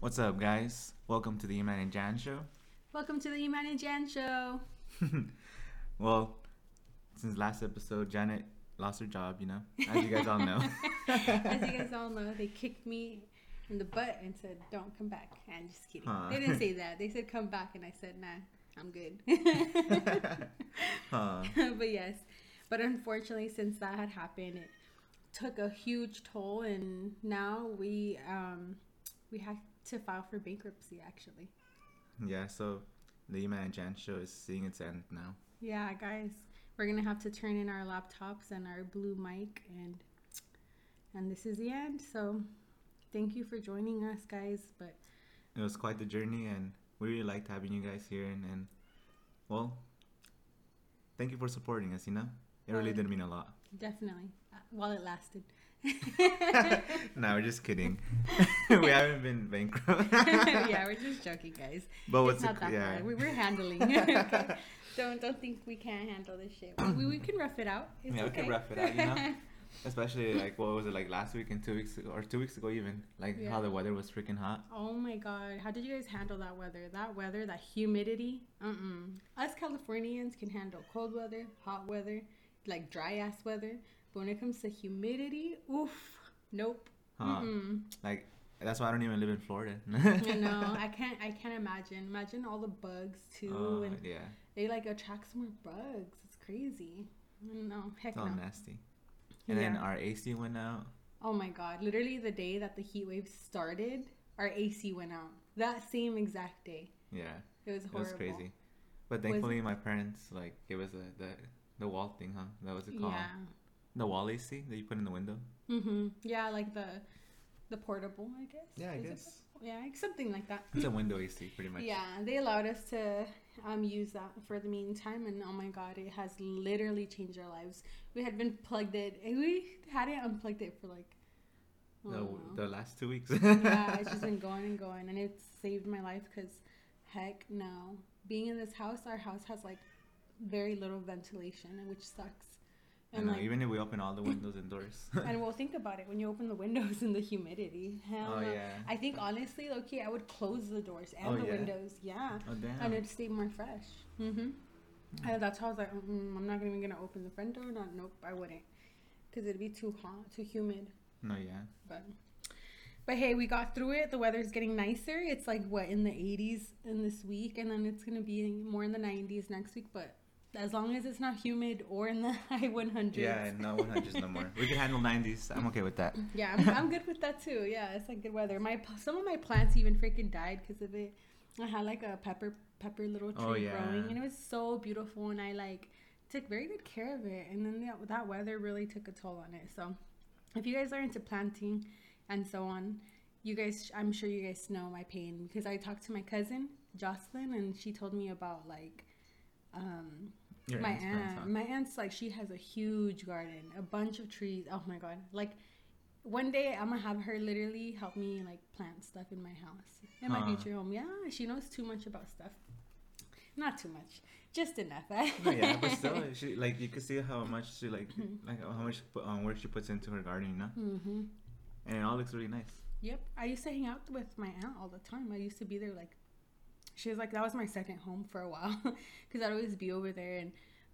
What's up, guys? Welcome to the Emman and Jan show. Welcome to the Emman and Jan show. well, since last episode, Janet lost her job, you know, as you guys all know. As you guys all know, they kicked me in the butt and said, "Don't come back." I'm just kidding. Huh. They didn't say that. They said, "Come back," and I said, "Nah, I'm good." Huh. but yes, but unfortunately, since that had happened, it took a huge toll, and now we um we have to file for bankruptcy. Actually, Yeah, so the and Jan show is seeing its end now. yeah, guys, we're gonna have to turn in our laptops and our blue mic, and and this is the end. So, thank you for joining us, guys. But It was quite the journey, and we really liked having you guys here. And, and well, thank you for supporting us. You know, it really did mean a lot. definitely, uh, while it lasted. no, we're just kidding. we haven't been bankrupt. yeah, we're just joking, guys. But what's it's not the, that yeah. bad. We, we're handling. okay. Don't don't think we can't handle this shit. We, we can rough it out. It's Yeah, we okay. can rough it out, you know? Especially like what was it like last week and two weeks ago or two weeks ago even like Yeah. how the weather was freaking hot. oh my god, how did you guys handle that weather? That weather, that humidity. Mm-mm. Us Californians can handle cold weather, hot weather, like dry ass weather. But when it comes to humidity, oof, nope. Huh. Like that's why I don't even live in Florida. I know. I can't. I can't imagine. Imagine all the bugs too, Oh, and yeah, they like attracts more bugs. It's crazy. No, heck it's all no. nasty. And then our AC went out. Oh my god! Literally the day that the heat wave started, our AC went out. That same exact day. Yeah, It was horrible. it was crazy. But thankfully, my parents like gave us a, the the wall thing, huh? That was a call. Yeah. The wall AC that you put in the window. Mm-hmm. Yeah, like the the portable, I guess. Yeah, I Is guess. Yeah, like something like that. It's a window AC, pretty much. Yeah, they allowed us to um, use that for the meantime, and oh my god, it has literally changed our lives. We had been plugged it, and we hadn't unplugged it for like. The, the last two weeks. yeah, it's just been going and going, and it's saved my life because, heck no, being in this house, our house has like very little ventilation, and which sucks. And know, like, even if we open all the windows and doors. and we'll think about it when you open the windows and the humidity. Hell oh yeah. I think honestly, okay, I would close the doors and Oh, the yeah? windows. Yeah, Oh damn. and it'd stay more fresh. Mm-hmm. And that's how I was like, mm, I'm not even gonna open the front door. Not, nope, I wouldn't, because it'd be too hot, too humid. no, yeah. But but hey, we got through it. The weather's getting nicer. It's like what in the 80s in this week, and then it's gonna be more in the 90s next week. But as long as it's not humid or in the high 100s. Yeah, no 100s no more. We can handle 90s. I'm okay with that. Yeah, I'm, I'm good with that too. Yeah, it's like good weather. My some of my plants even freaking died because of it. I had like a pepper pepper little oh, tree Oh, yeah. growing, and it was so beautiful, and I like took very good care of it. And then that, that weather really took a toll on it. So, if you guys are into planting and so on, you guys, I'm sure you guys know my pain because I talked to my cousin Jocelyn, and she told me about like. Um, Your my aunt's aunt, huh? my aunt's like she has a huge garden, a bunch of trees. Oh my god! Like one day I'm gonna have her literally help me like plant stuff in my house, in my Huh. future home. Yeah, she knows too much about stuff. Not too much, just enough. no, yeah, but still, she like you can see how much she like like how much um, work she puts into her garden, you know, hmm and it all looks really nice. Yep, I used to hang out with my aunt all the time. I used to be there like, she was like that was my second home for a while, because I'd always be over there and.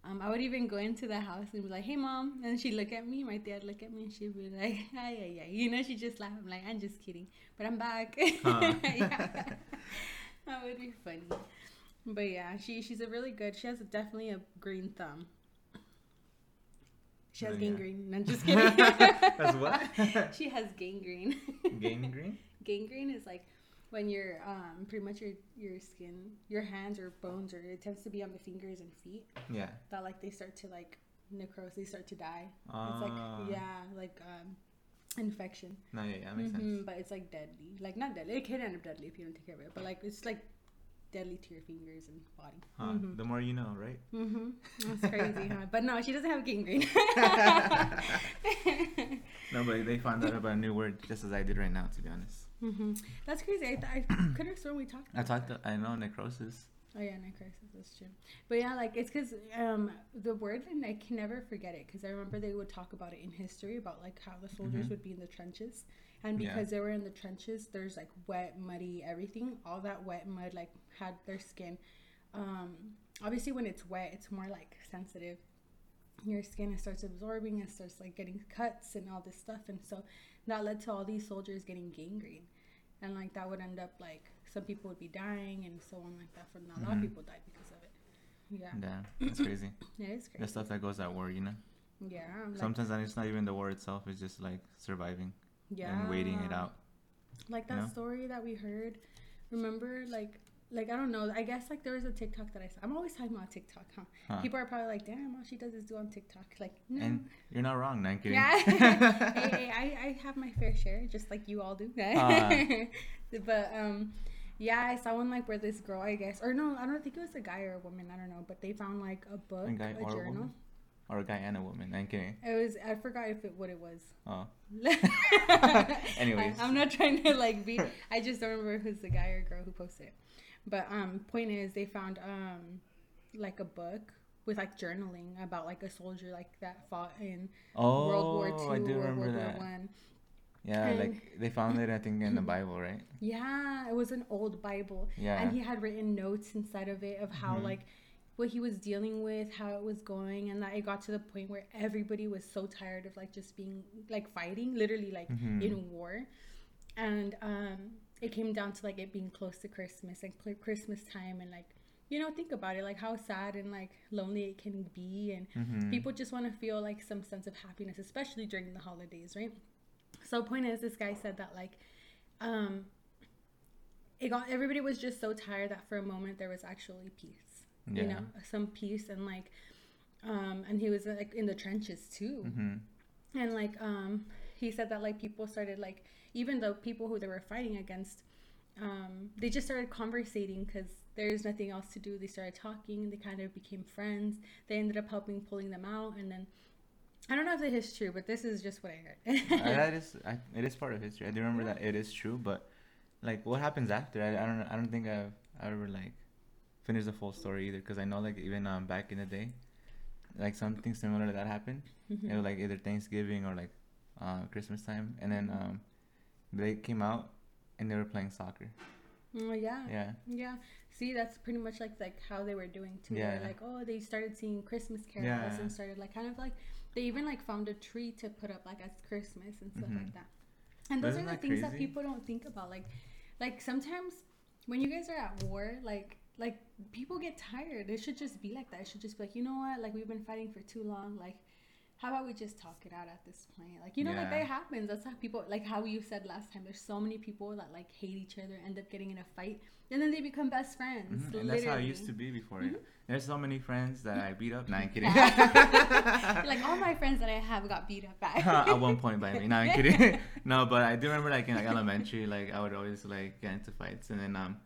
Um, I would even go into the house and be like, "Hey, mom," and she'd look at me. My dad look at me, and she'd be like, "Hi, yeah, yeah," you know. She just laugh. I'm like, "I'm just kidding," but I'm back. Huh. yeah. that would be funny. But yeah, she she's a really good. She has definitely a green thumb. She has Oh, yeah. gangrene. No, I'm just kidding. That's what? she has gangrene. Gangrene? gangrene is like when your um pretty much your your skin, your hands or bones, or it tends to be on the fingers and feet Yeah. that like they start to like necrose. They start to die. it's Ah. like yeah, like um infection. No, yeah, yeah, that makes Mhm, sense. But it's like deadly. Like not deadly. It can end up deadly if you don't take care of it. But like it's like deadly to your fingers and body. Huh. Mhm. The more you know, right? Mm-hmm. That's crazy, huh? But no, she doesn't have gangrene. No, but they found out about a new word just as I did right now, to be honest. Hmm That's crazy. I, th- I could have sworn we talked. I talked. To, I know necrosis. Oh yeah, necrosis. That's true. But yeah, like it's because um the word and I can never forget it because I remember they would talk about it in history about like how the soldiers Mhm. would be in the trenches and Yeah. because they were in the trenches, there's like wet, muddy, everything. All that wet mud like had their skin. Um, obviously, when it's wet, it's more like sensitive. Your skin it starts absorbing, it starts like getting cuts and all this stuff, and so that led to all these soldiers getting gangrene, and like that would end up like some people would be dying and so on like that. From a lot of Mhm. people died because of it. Yeah, Yeah, that's crazy. Yeah it is crazy the stuff that goes at war, you know. Yeah, like, Sometimes and it's not even the war itself; it's just like surviving yeah, and waiting it out. Like you that know? story that we heard. Remember, like, like I don't know. I guess like there was a TikTok that I saw. I'm always talking about TikTok, huh? Huh. People are probably like, "Damn, all she does is do on TikTok." Like, no. And you're not wrong. No, I'm kidding. yeah, hey, hey, I, I have my fair share, just like you all do. Uh. but um, yeah, I saw one like where this girl, I guess, or no, I don't think it was a guy or a woman. I don't know, but they found like a book, A guy a or a journal. woman? or a guy and a woman. I'm kidding. It was I forgot if it what it was. Oh, Anyways, I, am not trying to like be. I just don't remember who's the guy or girl who posted it. But um, point is, they found um, like a book with like journaling about like a soldier like that fought in oh, World War Two, I do remember World that. War One. Yeah, And- like they found it, I think, in the Bible, right? Yeah, it was an old Bible, Yeah. and he had written notes inside of it of how Mhm. like what he was dealing with, how it was going, and that it got to the point where everybody was so tired of like just being like fighting, literally like Mhm. in war, and um, it came down to like it being close to Christmas and Christmas time, and like you know think about it, like how sad and like lonely it can be, and Mhm. people just want to feel like some sense of happiness, especially during the holidays, right? So point is, this guy said that like, um, it got everybody was just so tired that for a moment there was actually peace, you know, some peace and like, um, and he was like in the trenches too, Mhm. and like, um, he said that like people started like even the people who they were fighting against, um, they just started conversating because there's nothing else to do. They started talking. They kind of became friends. They ended up helping pulling them out, and then I don't know if it is true, but this is just what I heard. Uh, that is, I, it is part of history. I do remember that it is true, but like, what happens after? I, I don't, I don't think I've I ever like finished the full story either, because I know like even um back in the day, like something similar to that happened. Mhm. It was like either Thanksgiving or like uh, Christmas time, and then Mm-hmm. um, they came out and they were playing soccer. Oh yeah. Yeah. Yeah. See, that's pretty much like like how they were doing too. Yeah. like, oh, they started seeing Christmas carols Yeah. and started like kind of like they even like found a tree to put up like as Christmas and stuff Mhm. like that. And those are isn't the that things that people don't think about. Like, like sometimes when you guys are at war, like like people get tired. It should just be like that. It should just be like, you know what? Like we've been fighting for too long. Like how about we just talk it out at this point? Like, you know, like that happens. That's how people, like how you said last time, there's so many people that like hate each other, end up getting in a fight, and then they become best friends. Mhm, And that's how it used to be before. Mhm. There's so many friends that I beat up. Nah, I'm kidding. like all my friends that I have got beat up by. at one point by me. No, I'm kidding. no, but I do remember like in like elementary, like I would always like get into fights, and then um,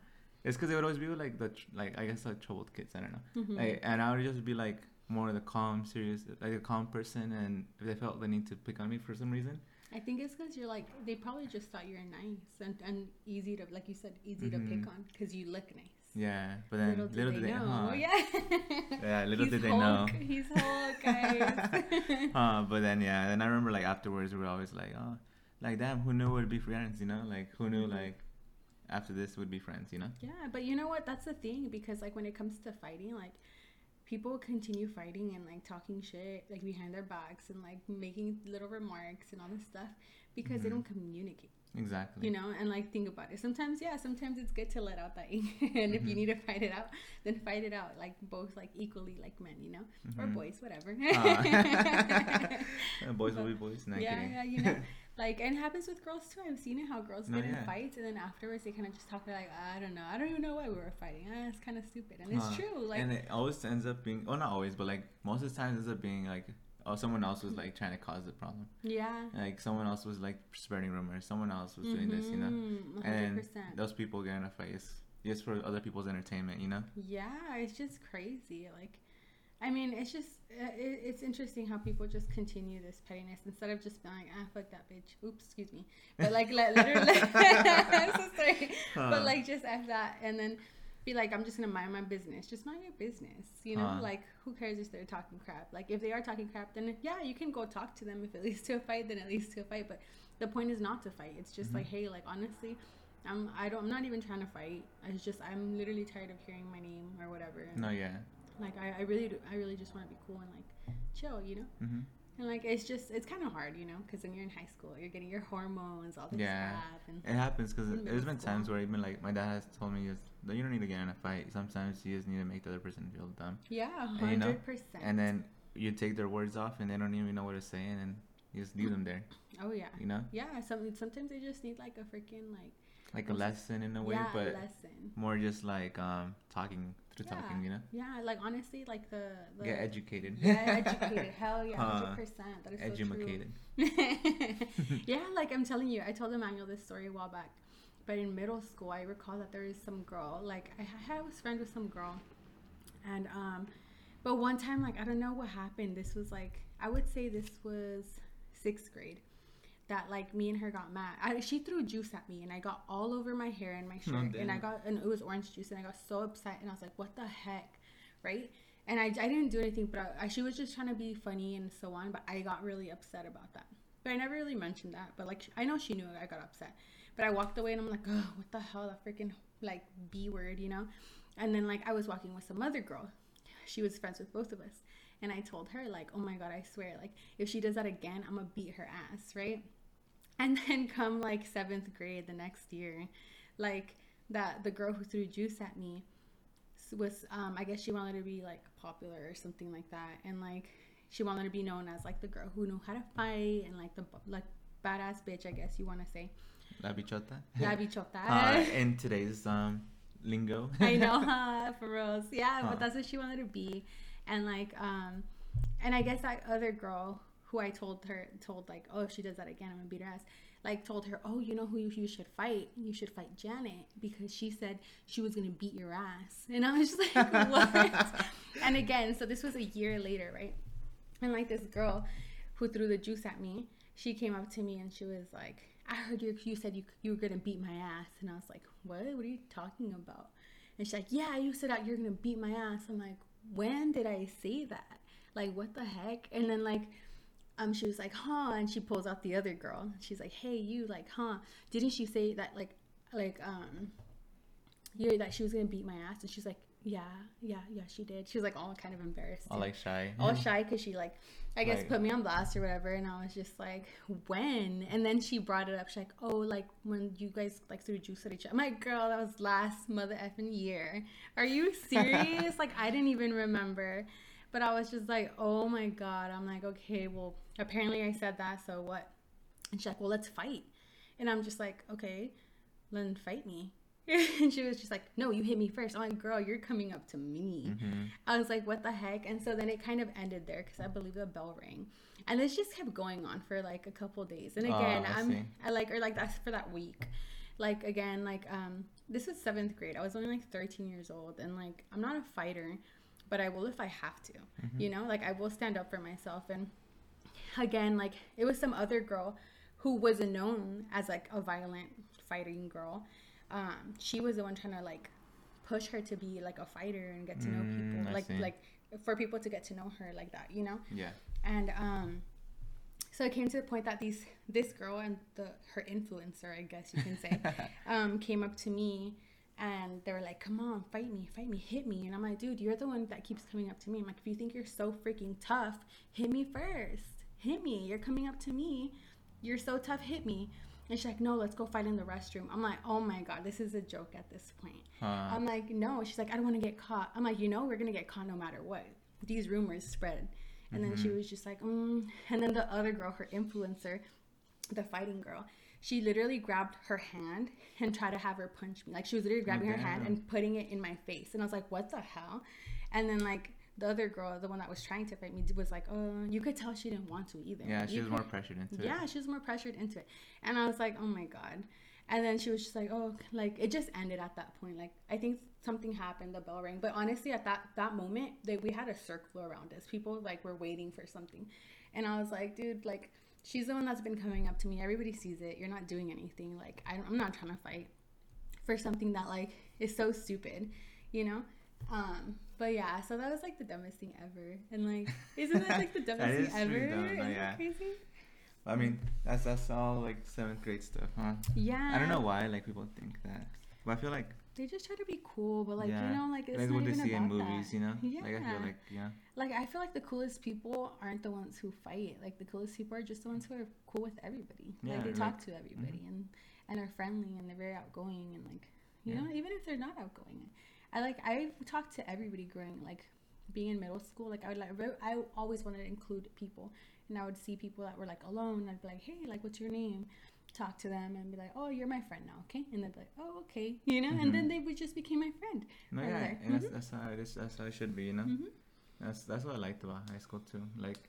it's because they would always be like the tr- like I guess like troubled kids. I don't know. Mhm. Like, and I would just be like more of the calm, serious, like a calm person, and if they felt the need to pick on me for some reason, I think it's because you're like they probably just thought you're nice and, and easy to like you said easy to pick Mhm. on because you look nice. yeah. But then little did they know. huh, Yeah. Yeah, little He's did they know. He's Hulk, guys. uh, but then yeah, and I remember like afterwards we were always like, oh, like damn, who knew we'd be friends, you know? Like who knew like after this would be friends, you know? Yeah, but you know what? That's the thing because like when it comes to fighting, like people continue fighting and like talking shit like behind their backs and like making little remarks and all this stuff because they Mhm. don't communicate. Exactly. You know, and like think about it. Sometimes yeah, sometimes it's good to let out that ink and if you Mhm. need to fight it out, then fight it out like both like equally like men, you know? Or Mhm. boys, whatever. Uh, boys will be boys. Not yeah, kidding. yeah, you know. Like, and it happens with girls too. I've seen it how girls No, get in yeah. fights and then afterwards they kind of just talk like, I don't know, I don't even know why we were fighting. Ah, it's kind of stupid, and it's Huh. true. Like, and it always ends up being, well, not always, but like most of the time, it ends up being like, oh, someone else was like trying to cause the problem. yeah, Like someone else was like spreading rumors. Someone else was doing this, you know. Mhm, And 100%. those people get in a fight is just for other people's entertainment, you know. Yeah, it's just crazy. Like, I mean, it's just uh, it, it's interesting how people just continue this pettiness instead of just being like, ah, fuck that bitch. Oops, excuse me. But like, li- literally, I'm so sorry. Huh. But like, just f that, and then be like, I'm just gonna mind my business. Just mind your business. You know, Huh. like, who cares if they're talking crap? Like, if they are talking crap, then yeah, you can go talk to them. If it leads to a fight, then it leads to a fight. But the point is not to fight. It's just Mhm. like, hey, like honestly, I'm I don't I'm not even trying to fight. It's just I'm literally tired of hearing my name or whatever. No, yeah. Like I, I really do, I really just want to be cool and like chill, you know. hmm And like it's just it's kind of hard, you know, because when you're in high school, you're getting your hormones, all this Yeah. stuff, and It happens because there's been times where even like my dad has told me just you don't need to get in a fight. Sometimes you just need to make the other person feel dumb, yeah, And, you know, hundred percent. and then you take their words off and they don't even know what to say, and then you just leave them there. oh yeah, You know, yeah. Some sometimes they just need like a freaking like like a lesson in a way, yeah but lesson. more just like um talking through Yeah. talking. You know, Yeah, like honestly, like the, the get educated. Yeah, educated. Hell yeah, hundred percent. That is so true. Yeah, like I'm telling you, I told Emmanuel this story a while back. But in middle school, I recall that there is some girl, like I, ha- I was friends with some girl, and um, but one time, like I don't know what happened. This was like I would say this was sixth grade. That like me and her got mad. I, she threw juice at me, and I got all over my hair and my oh, shirt, Oh, and I got and it was orange juice, and I got so upset, and I was like, "What the heck?" Right? And I, I didn't do anything, but I, I, she was just trying to be funny and so on. But I got really upset about that. But I never really mentioned that. But like, I know she knew I got upset. But I walked away and I'm like, oh, what the hell, that freaking like B word, you know? And then like I was walking with some other girl. She was friends with both of us. And I told her like, oh my god, I swear, like if she does that again, I'm gonna beat her ass, right? And then come like seventh grade the next year, like that the girl who threw juice at me was um I guess she wanted to be like popular or something like that and like she wanted to be known as like the girl who knew how to fight and like the like badass bitch I guess you want to say La bichota. la bichota uh, in today's um lingo. I know huh, for reals yeah Huh. but that's what she wanted to be and like um and I guess that other girl who I told her told like oh if she does that again I'm gonna beat her ass like told her oh you know who you, you should fight? You should fight Janet because she said she was gonna beat your ass. And I was just like what? And again so this was a year later right? And like this girl who threw the juice at me she came up to me and she was like I heard you you said you you were gonna beat my ass. And I was like what? What are you talking about? And she's like yeah you said that you're gonna beat my ass. I'm like when did I say that? Like what the heck? And then like um she was like huh and she pulls out the other girl she's like hey you like huh didn't she say that like like um you that she was gonna beat my ass and she's like yeah yeah yeah she did she was like all kind of embarrassed All like shy. all shy because she like I guess Like- put me on blast or whatever, and I was just like, when? And then she brought it up. She's like, oh, like when you guys like threw juice at each other. Like, girl, that was last mother effing year. Are you serious? like I didn't even remember. But I was just like, oh my god. I'm like, okay, well, apparently I said that, so what? And she's like, well, let's fight. And I'm just like, okay, then fight me. and she was just like, no, you hit me first. I'm like, girl, you're coming up to me. hmm I was like, what the heck? And so then it kind of ended there because I believe the bell rang. And this just kept going on for like a couple days. And Oh, again, I I'm. I like or like that's for that week. Like again, like um this was seventh grade. I was only like 13 years old and like I'm not a fighter, but I will if I have to. Mm-hmm. You know, like I will stand up for myself and again, like it was some other girl who wasn't known as like a violent fighting girl. Um, she was the one trying to like push her to be like a fighter and get to know Mm, people I like see. like for people to get to know her like that you know Yeah. and um so it came to the point that these this girl and the her influencer i guess you can say um came up to me and they were like come on fight me fight me hit me. And i'm like dude you're the one that keeps coming up to me. I'm like if you think you're so freaking tough hit me first. Hit me. You're coming up to me. You're so tough hit me. And she's like no let's go fight in the restroom. I'm like oh my god this is a joke at this point. Uh, I'm like, no. She's like, I don't want to get caught. I'm like, you know, we're gonna get caught no matter what. These rumors spread, and then she was just like, mm. and then the other girl, her influencer, the fighting girl, she literally grabbed her hand and tried to have her punch me. Like she was literally grabbing her oh, hand and putting it in my face, and I was like, what the hell? And then like the other girl, the one that was trying to fight me, was like, oh, you could tell she didn't want to either. yeah, she You was could- more pressured into it. yeah, she was more pressured into it. And I was like, oh my God. And then she was just like, oh, like it just ended at that point. Like I think something happened, the bell rang. But honestly, at that that moment, they, we had a circle around us. People like were waiting for something, and I was like, dude, like she's the one that's been coming up to me. Everybody sees it. You're not doing anything. Like I, I'm not trying to fight for something that like is so stupid, you know. Um, but yeah, so that was like the dumbest thing ever. And like, isn't that like the dumbest thing ever? dumb, no, yeah. that crazy? I mean, that's that's all like seventh grade stuff, huh? Yeah. I don't know why like people think that, but I feel like They just try to be cool, but like yeah, you know, like it's like not what they even see in about movies, that. you know. Yeah. Like I feel like yeah, Like I feel like the coolest people aren't the ones who fight. Like the coolest people are just the ones who are cool with everybody. Yeah, like they like- talk to mm-hmm. everybody and and are friendly and they're very outgoing and like you Yeah. know even if they're not outgoing. I like I talked to everybody growing like being in middle school. Like I would like re- I always wanted to include people and I would see people that were like alone. I'd be like, hey, like what's your name? Talk to them and be like, oh, you're my friend now, okay? And they'd be like, oh, okay, you know. Mhm. And then they would just became my friend. no, yeah, and that's that's how it is. That's how it should be, you know. hmm That's that's what I liked about high school too. Like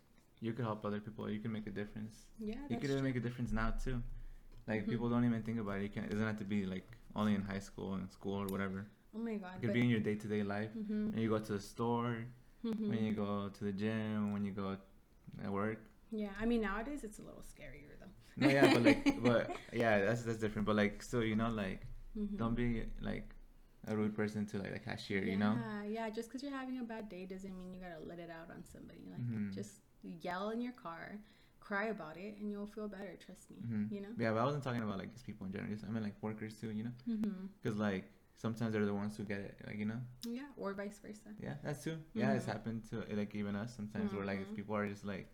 you could help other people. You can make a difference. Yeah, you could even make a difference now too. Like Mhm. people don't even think about it. You can. It doesn't have to be like only in high school and school or whatever. Oh my god. It could be in your day to day life. hmm When you go to the store, when you go to the gym, when you go at work. Yeah, I mean nowadays it's a little scarier though. No, yeah, but like, but yeah, that's that's different. But like, still, you know, like, Mhm. don't be like a rude person to like the cashier. You know. Yeah, yeah. Just because you're having a bad day doesn't mean you gotta let it out on somebody. Like, Mhm. just yell in your car, cry about it, and you'll feel better. Trust me. Mhm. You know. Yeah, but I wasn't talking about like just people in general. Just, I mean like workers too. You know, Mm-hmm. because like sometimes they're the ones who get it. Like you know. Yeah, or vice versa. Yeah, that's true. Yeah, it's Mhm. happened to like even us sometimes. we're like if Mhm. people are just like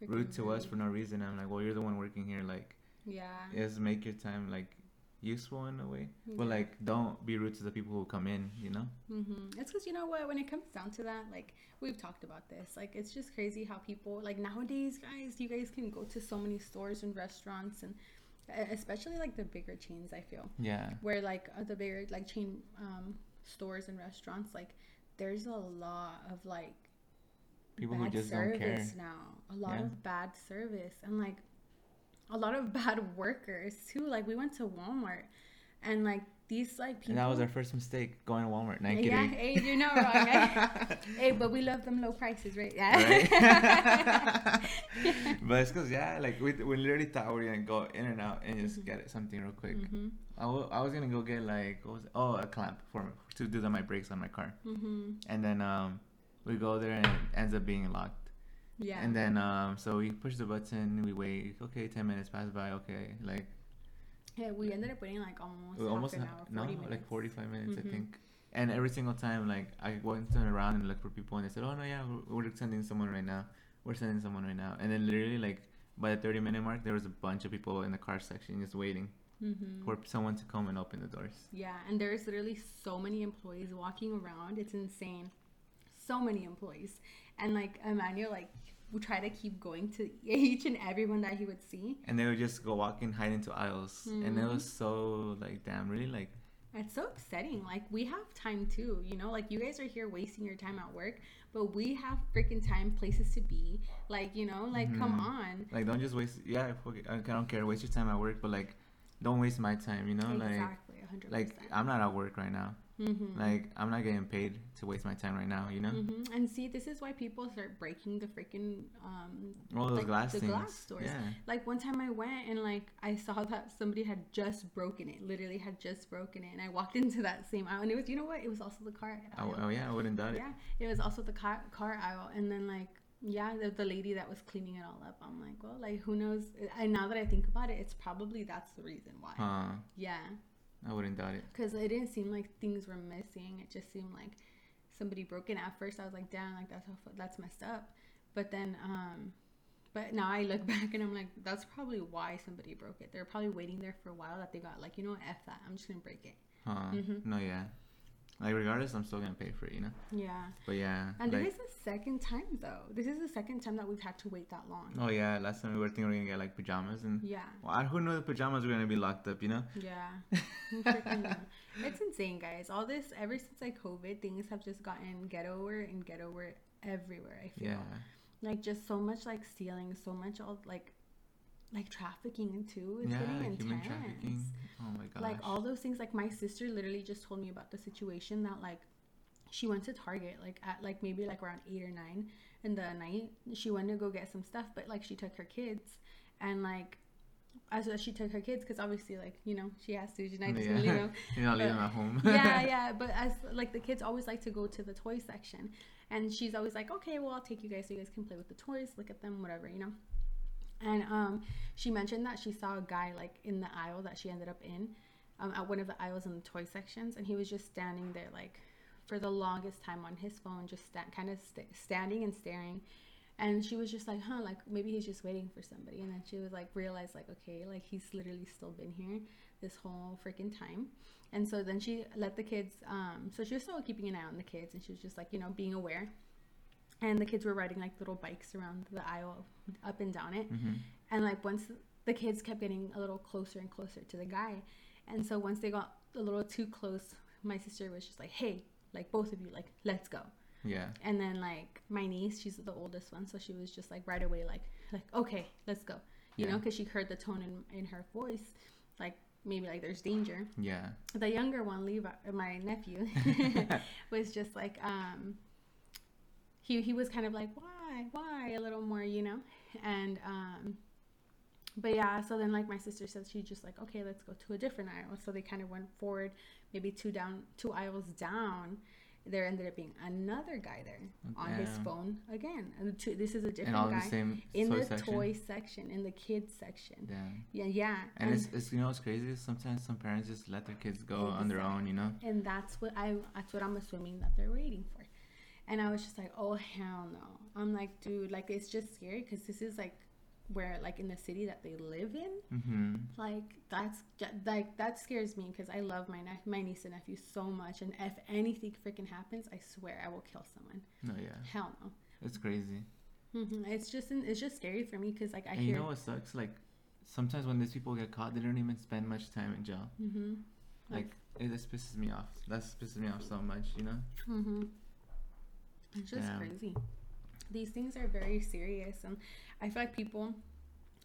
rude to us for no reason, I'm like, well, you're the one working here. Like, Yeah. just make your time like useful in a way. But like, don't be rude to the people who come in. You know. Mm-hmm. It's because you know what? When it comes down to that, like we've talked about this, like it's just crazy how people like nowadays, guys. You guys can go to so many stores and restaurants, and especially like the bigger chains. I feel Yeah. where like uh, the bigger like chain um, stores and restaurants, like there's a lot of like People who bad just don't care. now. A lot Yeah. of bad service and like a lot of bad workers too. Like we went to Walmart and like these like people. And that was our first mistake going to Walmart. Not yeah, hey, you're not wrong. eh? hey, but we love them low prices, right? Yeah. Right? but it's because yeah, like we, we literally thought we were gonna go in and out and just get something real quick. mhm. I I was gonna go get like what was it? oh a clamp for to do the, my brakes on my car, Mhm. and then um we go there and it ends up being locked. Yeah. And then um so we push the button, we wait. Okay, ten minutes pass by. Okay, like yeah, we ended up waiting like almost, almost half an hour, no minutes. like forty five minutes Mhm. I think. And every single time, like I went turn around and looked for people, and they said, "Oh no, yeah, we're, we're sending someone right now. We're sending someone right now." And then literally, like by the thirty minute mark, there was a bunch of people in the car section just waiting Mhm. for someone to come and open the doors. Yeah, and there's literally so many employees walking around. It's insane. So many employees. And like Emmanuel like would try to keep going to each and everyone that he would see. And they would just go walking, hide into aisles, and it was so like, damn, really like. It's so upsetting. Like we have time too, you know. Like you guys are here wasting your time at work, but we have freaking time, places to be. Like you know, like come Mhm. on. Like, don't just waste. Yeah, I don't care. Waste your time at work, but like, don't waste my time. You know, like, exactly, hundred like I'm not at work right now. Mm-hmm. Like, I'm not getting paid to waste my time right now. You know, hmm And see, this is why people start breaking the freaking um, all those like, glass the things. glass stores. Yeah. Like one time I went and like I saw that somebody had just broken it, literally had just broken it, and I walked into that same aisle, and it was you know what? It was also the car Oh, aisle. oh yeah, I wouldn't doubt it. yeah, it was also the car car aisle, and then like yeah, the, the lady that was cleaning it all up. I'm like, well, like who knows? And now that I think about it, it's probably that's the reason why. Yeah, I wouldn't doubt it. because it didn't seem like things were missing. It just seemed like somebody broke in. At first, I was like, damn, like that's how, that's messed up. But then, um, but now I look back and I'm like, that's probably why somebody broke it. They're probably waiting there for a while that they got like, you know, what, f that. I'm just gonna break it. Huh? Mhm. No, yeah. Like regardless, I'm still gonna pay for it, you know. Yeah. But yeah, And like, this is the second time though. This is the second time that we've had to wait that long. oh yeah, last time we were thinking we are gonna get like pajamas, and Yeah. well, I, who knew the pajamas were gonna be locked up, you know? Yeah. It's insane, guys. All this ever since like COVID, things have just gotten ghettoer and ghettoer everywhere. I feel. Yeah. like just so much like stealing so much all like like trafficking too it's yeah, getting intense human trafficking. Oh my gosh. like all those things like my sister literally just told me about the situation that like she went to target like at like maybe like around eight or nine in the night she went to go get some stuff but like she took her kids and like as as she took her kids because obviously like you know she has to she's not just gonna leave them You're not leaving them at home. yeah, yeah. But as like the kids always like to go to the toy section, and she's always like, "Okay, well, I'll take you guys so you guys can play with the toys, look at them, whatever, you know." And um, she mentioned that she saw a guy like in the aisle that she ended up in, um, at one of the aisles in the toy sections, and he was just standing there like for the longest time on his phone, just sta- kind of st- standing and staring. And she was just like, huh, like maybe he's just waiting for somebody. And then she was like, realized like, okay, like he's literally still been here this whole freaking time. And so then she let the kids, um, so she was still keeping an eye on the kids, and she was just like, you know, being aware. And the kids were riding like little bikes around the aisle, up and down it. Mm-hmm. And like once the kids kept getting a little closer and closer to the guy, and so once they got a little too close, my sister was just like, "Hey, like both of you, like let's go." Yeah. And then like my niece, she's the oldest one, so she was just like right away, like like okay, let's go, you know, because she heard the tone in in her voice, like maybe like there's danger. Yeah. The younger one, Levi, my nephew, was just like um. He he was kind of like why why a little more, you know, and um. But yeah, so then like my sister said, she just like okay, let's go to a different aisle. So they kind of went forward, maybe two down, two aisles down. There ended up being another guy there on his phone again. And two, this is a And different all guy the same in the section. toy section, in the kids section. Yeah, Yeah, yeah. And, it's, it's you know what's crazy? Sometimes some parents just let their kids go on their own. You know. and that's what I that's what I'm assuming that they're waiting for. And I was just like, oh hell no. I'm like, dude, like it's just scary because this is like where like in the city that they live in. Mm-hmm. Like that's like that scares me because I love my ne- my niece and nephew so much, and if anything freaking happens, I swear I will kill someone. No, yeah. Hell no. It's crazy. hmm It's just it's just scary for me because like I and hear. you know what sucks? Like sometimes when these people get caught, they don't even spend much time in jail. hmm Like it just pisses me off. That pisses me off so much. You know. It's just Damn. crazy. These things are very serious, and I feel like people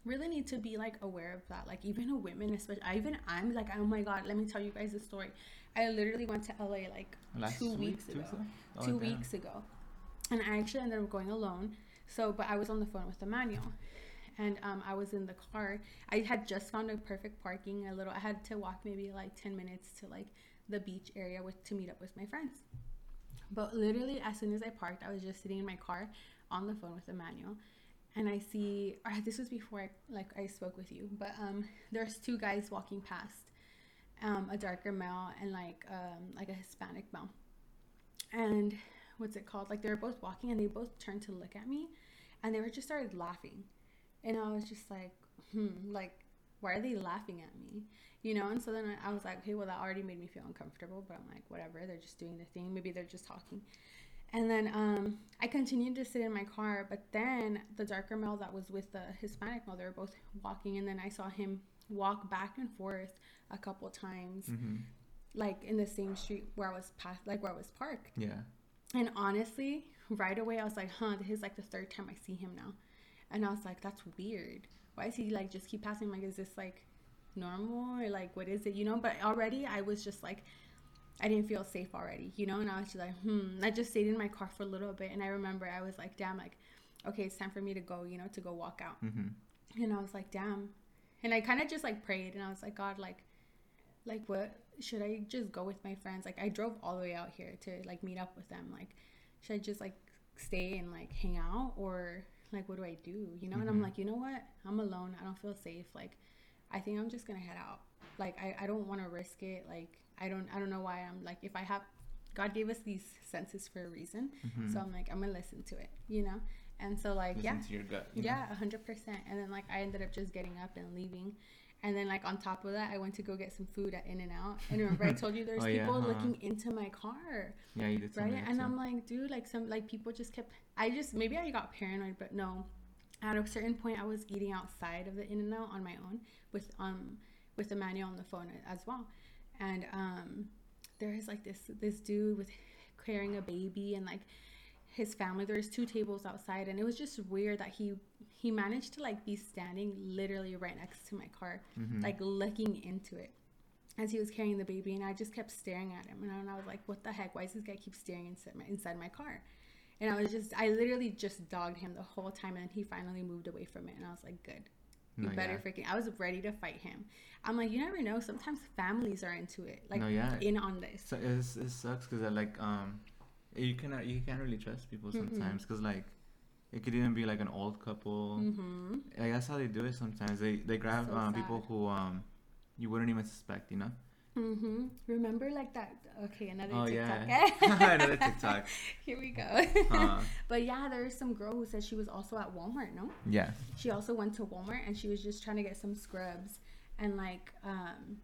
really need to be like aware of that. Like even a women, especially. I, even I'm like, oh my god, let me tell you guys a story. I literally went to LA like Last two week, weeks ago. Oh, two damn. weeks ago, and I actually ended up going alone. So, but I was on the phone with Emmanuel, and um, I was in the car. I had just found a perfect parking. A little. I had to walk maybe like ten minutes to like the beach area with to meet up with my friends. But literally, as soon as I parked, I was just sitting in my car on the phone with Emmanuel, and I see. This was before I like I spoke with you, but um, there's two guys walking past, um, a darker male and like um like a Hispanic male, and what's it called? Like they were both walking, and they both turned to look at me, and they were just started laughing, and I was just like, hmm, like why are they laughing at me? You know, and so then I I was like, okay, well, that already made me feel uncomfortable, but I'm like, whatever, they're just doing their thing. Maybe they're just talking. And then um, I continued to sit in my car, but then the darker male that was with the Hispanic male, they were both walking, and then I saw him walk back and forth a couple times, Mm-hmm. like in the same street where I was past, like where I was parked. Yeah. And honestly, right away, I was like, huh, this is like the third time I see him now. And I was like, that's weird. Why is he like just keep passing? Like, is this like normal or like what is it? You know, but already I was just like, I didn't feel safe already, you know? And I was just like, hmm. I just stayed in my car for a little bit. And I remember I was like, damn, like, okay, it's time for me to go, you know, to go walk out. Mm-hmm. And I was like, damn. And I kind of just like prayed and I was like, God, like, like what should I just go with my friends? Like I drove all the way out here to like meet up with them. Like, should I just like stay and like hang out or like what do I do? You know? And I'm Mhm. like, you know what? I'm alone. I don't feel safe. Like, I think I'm just gonna head out. Like I, I don't want to risk it. Like I don't I don't know why I'm like if I have God gave us these senses for a reason. Mm-hmm. So I'm like I'm gonna listen to it. You know? And so like Listen yeah. to your gut. know? Yeah, a hundred percent. And then like I ended up just getting up and leaving. And then like on top of that, I went to go get some food at In and Out. And remember, I told you there's Oh, yeah, people huh. looking into my car, Yeah, you did. right? And too. I'm like, dude, like some like people just kept. I just maybe I got paranoid, but no. At a certain point, I was eating outside of the In and Out on my own with um with Emmanuel on the phone as well, and um there is like this this dude with carrying a baby and like his family. There's two tables outside and it was just weird that he he managed to like be standing literally right next to my car Mhm. like looking into it as he was carrying the baby and i just kept staring at him and I, and I was like what the heck? Why does this guy keep staring inside my inside my car? And i was just i literally just dogged him the whole time and he finally moved away from it and i was like good. You No, better yeah. freaking i was ready to fight him. I'm like you never know. Sometimes families are into it like No, yeah. in on this. So it's, it sucks because I like um, you cannot you can't really trust people sometimes because like It could even be like an old couple. Mm-hmm. Like that's how they do it sometimes. They they grab So um, people who um you wouldn't even suspect, you know. Mm-hmm. Remember like that? Okay, another Oh, TikTok. yeah. Another TikTok. Here we go. Uh, but yeah, there's some girl who said she was also at Walmart. No, yeah. she also went to Walmart and she was just trying to get some scrubs and like um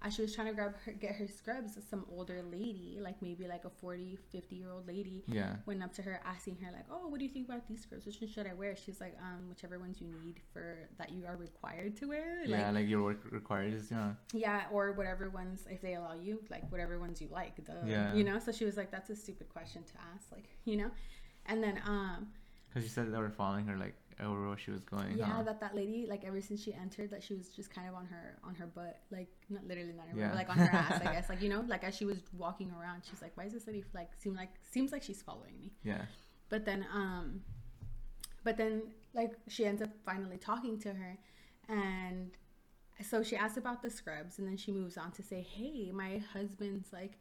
as she was trying to grab her get her scrubs some older lady like maybe like a 40 50 year old lady Yeah. went up to her asking her like oh what do you think about these scrubs which one should i wear she's like um whichever ones you need for that you are required to wear like yeah, like your work requires, yeah. yeah or whatever ones if they allow you like whatever ones you like the Yeah. you know so she was like that's a stupid question to ask like you know and then um Because she said they were following her like everywhere she was going. yeah huh? that that lady like ever since she entered that she was just kind of on her on her butt like not literally not her butt, Yeah. but like on her ass i guess like you know like as she was walking around she's like why is this lady like seem like seems like she's following me yeah. but then um but then like she ends up finally talking to her and so she asks about the scrubs and then she moves on to say hey my husband's like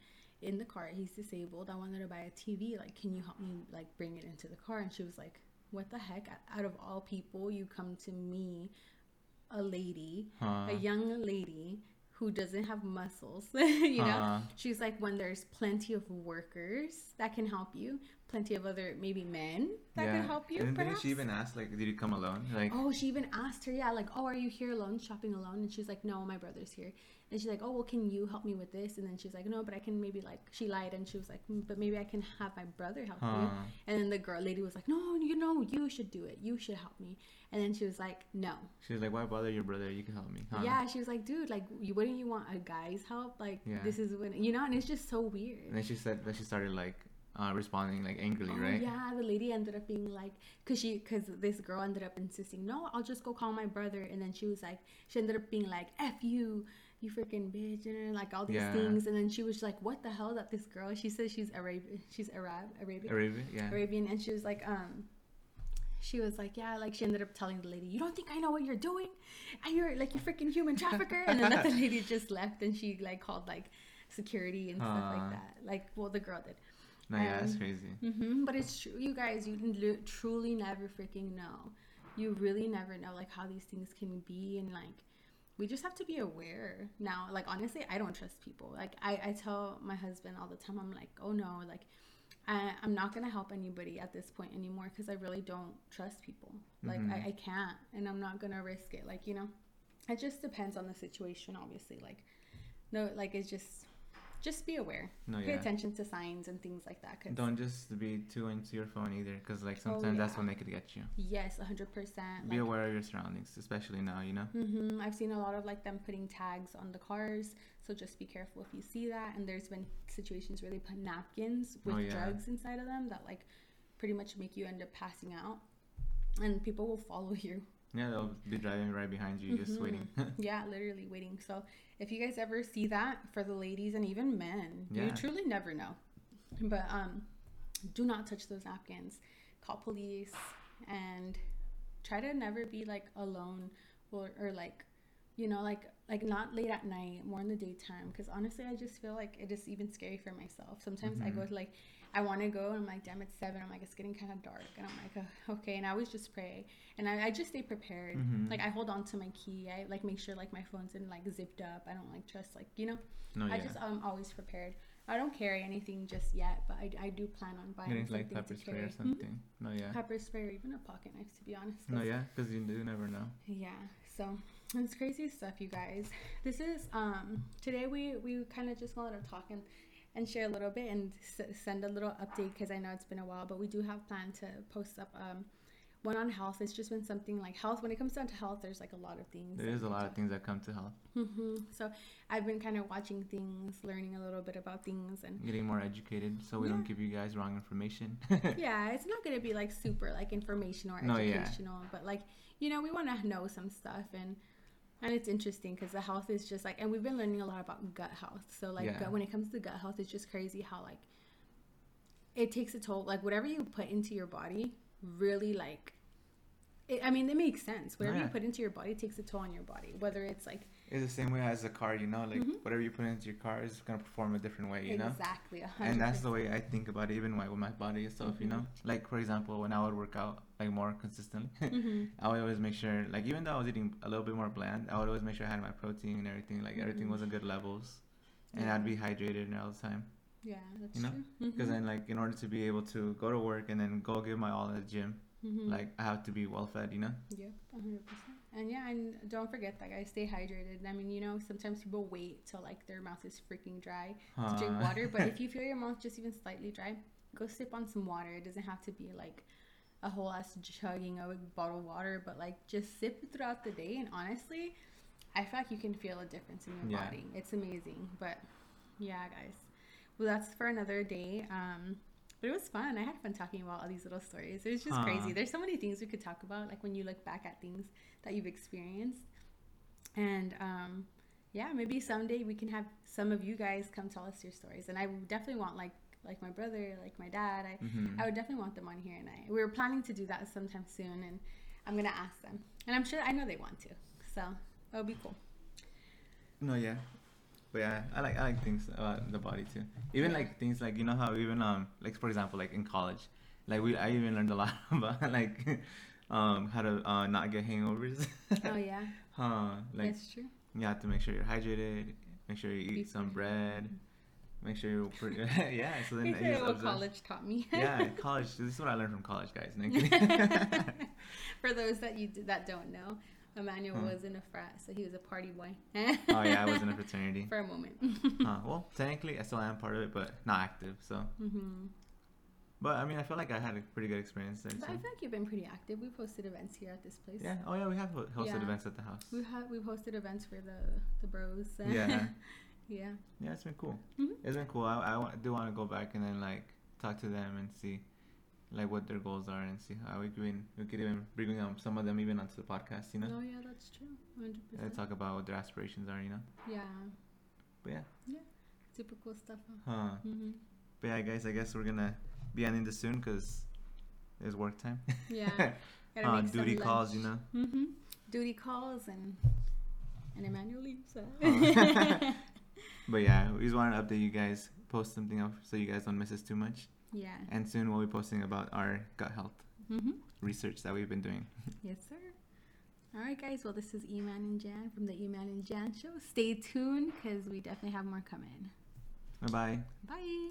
in the car he's disabled i wanted to buy a tv like can you help me like bring it into the car and she was like what the heck? Out of all people you come to me a lady Huh. a young lady who doesn't have muscles you know? She's like when there's plenty of workers that can help you plenty of other maybe men that yeah. can help you And then perhaps she even asked like, did you come alone? Like, Oh, she even asked her, yeah, like, oh, are you here alone, shopping alone? And she's like, no, my brother's here. And she's like, oh, well, can you help me with this? And then she's like, no, but I can maybe like, she lied and she was like, "Mm, but maybe I can have my brother help you. huh. And then the girl lady was like, no, you know, you should do it. You should help me. And then she was like, no. She was like, why bother your brother? You can help me. Huh? Yeah, she was like, dude, like, you wouldn't you want a guy's help? Like, Yeah. this is when, you know, and it's just so weird. And then she said that she started like uh, responding like angrily, Oh, right? Yeah, the lady ended up being like, cause she, cause this girl ended up insisting, no, I'll just go call my brother, and then she was like, she ended up being like, f you, you freaking bitch, and like all these Yeah. things, and then she was like, what the hell? That this girl, she says she's Arabian, she's Arab, Arabian, Arabia, yeah. Arabian, and she was like, um. She was like, yeah, like she ended up telling the lady, you don't think I know what you're doing, and you're like you freaking human trafficker, and then the lady just left, and she like called like security and stuff Huh. like that. Like, well, the girl did. No, yeah, that's Um, crazy. hmm But it's true, you guys. You li- truly never freaking know. You really never know like how these things can be, and like we just have to be aware now. Like honestly, I don't trust people. Like I, I tell my husband all the time. I'm like, oh no, like I, I'm not gonna help anybody at this point anymore because I really don't trust people. Like Mhm. I, I can't, and I'm not gonna risk it. Like you know, it just depends on the situation. Obviously, like no, like it's just just be aware. No, Pay yeah. attention to signs and things like that. 'cause- Don't just be too into your phone either, because like Oh, sometimes that's when they could get you. Yes, hundred percent. Be aware of your surroundings, especially now. You know. hmm I've seen a lot of like them putting tags on the cars, so just be careful if you see that. And there's been situations where they put napkins with Oh, yeah. drugs inside of them that like pretty much make you end up passing out, and people will follow you. Yeah, they'll be driving right behind you, just Mhm. waiting. yeah, literally waiting. So if you guys ever see that for the ladies and even men, you truly never know. But um, do not touch those napkins. Call police and try to never be like alone or, or like you know like like not late at night more in the daytime because honestly i just feel like it is even scary for myself sometimes i go to like i want to go and i'm like damn it's seven i'm like it's getting kind of dark and i'm like okay and i always just pray and I, I just stay prepared Mhm. like i hold on to my key i like make sure like my phone's in like zipped up i don't like trust like you know No, i yeah. just i'm always prepared i don't carry anything just yet but i, I do plan on buying Getting something like pepper to spray carry or something. No, yeah. pepper spray or even a pocket knife to be honest. No, yeah, because you do never know. yeah so it's crazy stuff you guys this is um today we we kind of just wanted to talk and and share a little bit and s- send a little update because i know it's been a while but we do have planned to post up um one on health it's just been something like health when it comes down to health there's like a lot of things There is a lot of things that come to health. hmm So I've been kind of watching things, learning a little bit about things, and Getting more educated, so we Yeah. don't give you guys wrong information. yeah, it's not gonna be like super like informational or No, yeah. educational, but like you know we want to know some stuff and and it's interesting because the health is just like and we've been learning a lot about gut health. So like Yeah. gut, when it comes to gut health, it's just crazy how like it takes a toll. Like whatever you put into your body, really like. It, I mean, it makes sense. Whatever Yeah. you put into your body takes a toll on your body. Whether it's like it's the same way as a car, you know, like Mhm. whatever you put into your car is gonna perform a different way, you know. exactly. And that's the way I think about it, even with my body and stuff, you Mhm. know. Like for example, when I would work out like more consistently, Mhm. I would always make sure, like even though I was eating a little bit more bland, I would always make sure I had my protein and everything, like everything was in good levels, and Yeah. I'd be hydrated all the time. Yeah, that's you know, true. Because then, like, in order to be able to go to work and then go give my all at the gym, like I have to be well fed, you know. Yep, 100%. And yeah, and don't forget that, guys. Stay hydrated. I mean, you know, sometimes people wait till like their mouth is freaking dry to drink water. But if you feel your mouth just even slightly dry, go sip on some water. It doesn't have to be like a whole ass chugging of a bottle of water, but like just sip throughout the day. And honestly, I feel like you can feel a difference in your Yeah. body. It's amazing. But yeah, guys. Well, that's for another day. Um, but it was fun. I had fun talking about all these little stories. It was just crazy. There's so many things we could talk about, like when you look back at things that you've experienced. And um, yeah, maybe someday we can have some of you guys come tell us your stories. And I definitely want like like my brother, like my dad. I mhm. I would definitely want them on here, and I we were planning to do that sometime soon. And I'm gonna ask them, and I'm sure I know they want to. So it'll be cool. No, yeah, but yeah, I like I like things about the body too. Even like things like you know how even um like for example like in college, like we I even learned a lot about like um how to uh, not get hangovers. Oh yeah, huh? Like that's true. you have to make sure you're hydrated. Make sure you eat some bread. Make sure you're pretty. yeah. So then Let I me just what college taught me. yeah, college. This is what I learned from college, guys. No, I'm kidding. For those that you that don't know, Emmanuel Huh. was in a frat, so he was a party boy. oh yeah, I was in a fraternity. For a moment. Uh, well, technically, I still am part of it, but not active. So, hmm but I mean, I feel like I had a pretty good experience there. But. I feel like you've been pretty active. We've hosted events here at this place. Yeah. Oh yeah, we have hosted Yeah. events at the house. We've we've hosted events for the the bros. Yeah. yeah. Yeah, it's been cool. Mhm. It's been cool. I, I do want to go back and then like talk to them and see like what their goals are and see how we can we could even bring um, some of them even onto the podcast. You know, Oh yeah, that's true. Hundred and percent. talk about what their aspirations are. You know. Yeah. But yeah. yeah Super cool stuff. Huh? Huh. hmm But yeah, guys, I guess we're gonna be ending this soon because it's work time. Yeah. Uh, duty calls, you know. hmm Duty calls and and Emmanuel leaves. huh? Oh. But yeah, we just wanted to update you guys, post something up so you guys don't miss us too much. Yeah. And soon we'll be posting about our gut health hmm research that we've been doing. Yes, sir. All right, guys. Well, this is Emman and Jan from the Emman and Jan show. Stay tuned because we definitely have more coming. Bye bye. Bye.